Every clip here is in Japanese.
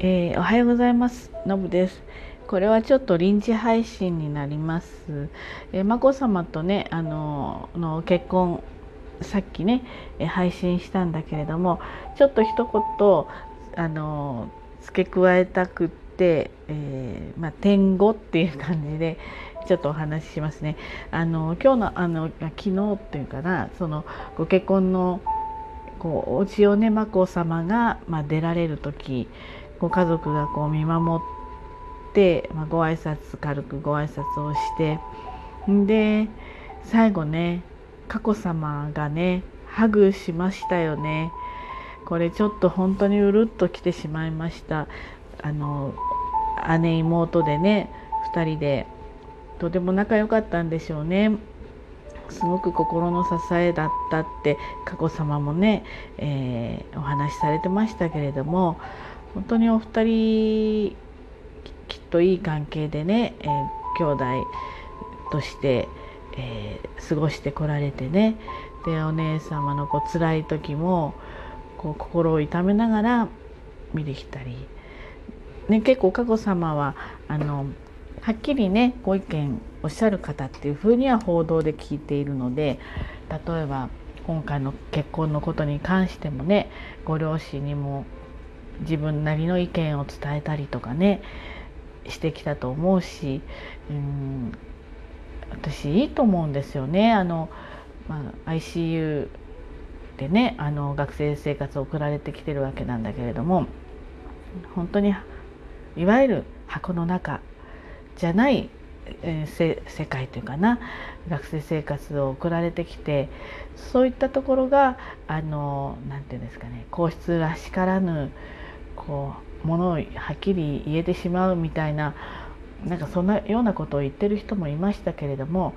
えー、おはようございます。のぶです。これはちょっと臨時配信になります、えー、眞子さまとねあのの結婚さっきね配信したんだけれどもちょっと一言あの付け加えたくって、えー、まあ、天語っていう感じでちょっとお話ししますね。あの今日のあの昨日っていうかなそのご結婚のこうお家をね眞子さまが、まあ、出られる時ご家族がこう見守って、まあ、ご挨拶軽くご挨拶をしてで最後ね佳子さまがねハグしましたよね。これちょっと本当にうるっときてしまいました。あの姉妹でね2人で。とても仲良かったんでしょうね。すごく心の支えだったって佳子さまもね、えー、お話しされてましたけれども。本当にお二人きっといい関係でね、えー、兄弟として、えー、過ごしてこられてねでお姉様のこう辛い時もこう心を痛めながら見てきたり、ね、結構佳子さまはあのはっきりねご意見おっしゃる方っていうふうには報道で聞いているので例えば今回の結婚のことに関してもねご両親にも自分なりの意見を伝えたりとかねしてきたと思うしうん私いいと思うんですよね。あのまあ、ICU でねあの学生生活を送られてきてるわけなんだけれども本当にいわゆる箱の中じゃない、えー、世界というかな学生生活を送られてきてそういったところがあの何て言うんですかね皇室らしからぬこうものをはっきり言えてしまうみたいななんかそんなようなことを言ってる人もいましたけれども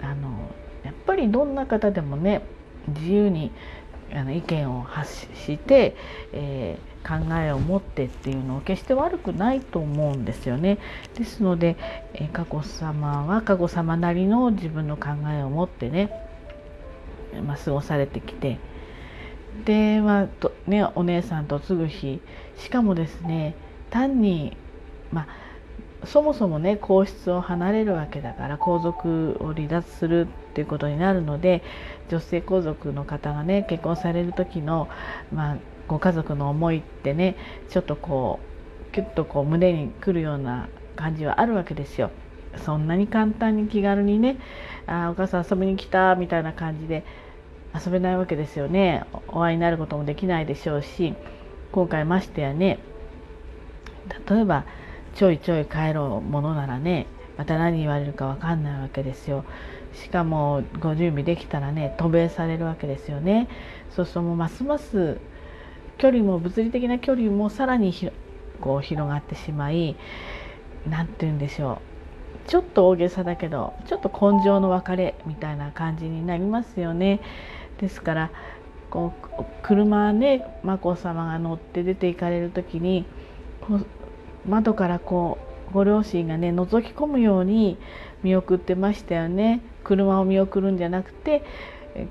あのやっぱりどんな方でもね自由にあの意見を発して、えー、考えを持ってっていうのは決して悪くないと思うんですよね。ですので、えー、佳子さまは佳子さまなりの自分の考えを持ってね、まあ、過ごされてきてで、まあとね、お姉さんと継ぐ日しかもですね単にまあそもそもね皇室を離れるわけだから皇族を離脱するっていうことになるので女性皇族の方がね結婚される時の、まあ、ご家族の思いってねちょっとこうキュッとこう胸にくるような感じはあるわけですよ。そんなに簡単に気軽にねあお母さん遊びに来たみたいな感じで遊べないわけですよね。お会いになることもできないでしょうし今回ましてやね例えばちょいちょい帰ろうものならねまた何言われるか分かんないわけですよ。しかもご準備できたらね渡米されるわけですよね。そうするともうますます距離も物理的な距離もさらにこう広がってしまい何て言うんでしょう。ちょっと大げさだけどちょっと根性の別れみたいな感じになりますよね。ですからこう車ね眞子さまが乗って出て行かれる時に窓からこうご両親がね覗き込むように見送ってましたよね車を見送るんじゃなくて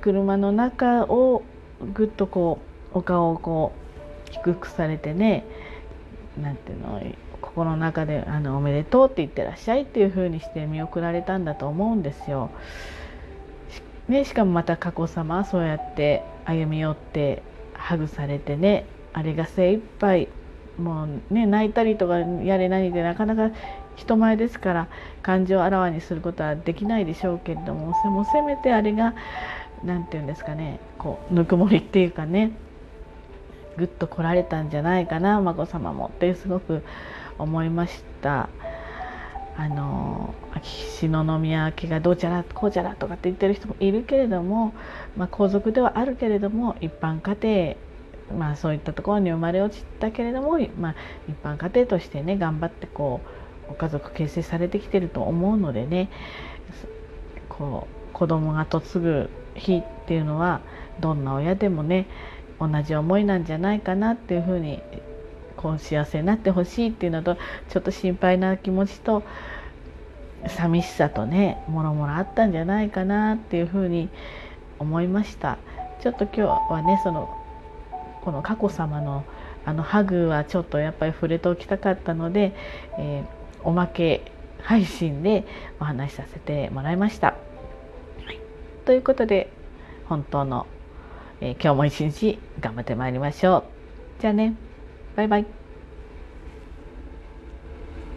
車の中をぐっとこうお顔をこう低くされてね何ていうの心の中であの「おめでとう」って言ってらっしゃいっていう風にして見送られたんだと思うんですよ。ね、しかもまた佳子さまそうやって歩み寄ってハグされてねあれが精一杯もうね泣いたりとかやれ何でなかなか人前ですから感情をあらわにすることはできないでしょうけれどももせめてあれが何て言うんですかねこうぬくもりっていうかねぐっと来られたんじゃないかな眞子さまもってすごく思いました。あの秋篠宮家がどうちゃらこうちゃらとかって言ってる人もいるけれども、まあ、皇族ではあるけれども一般家庭まあ、そういったところに生まれ落ちたけれども、まあ、一般家庭としてね頑張ってこうご家族形成されてきてると思うのでねこう子供が嫁ぐ日っていうのはどんな親でもね同じ思いなんじゃないかなっていうふうにこう幸せになってほしいっていうのとちょっと心配な気持ちと寂しさとねもろもろあったんじゃないかなっていうふうに思いました。ちょっと今日はねそのこの佳子さまのあのハグはちょっとやっぱり触れておきたかったので、えー、おまけ配信でお話しさせてもらいました。ということで本当の、えー、今日も一日頑張ってまいりましょう。じゃあね Bye bye.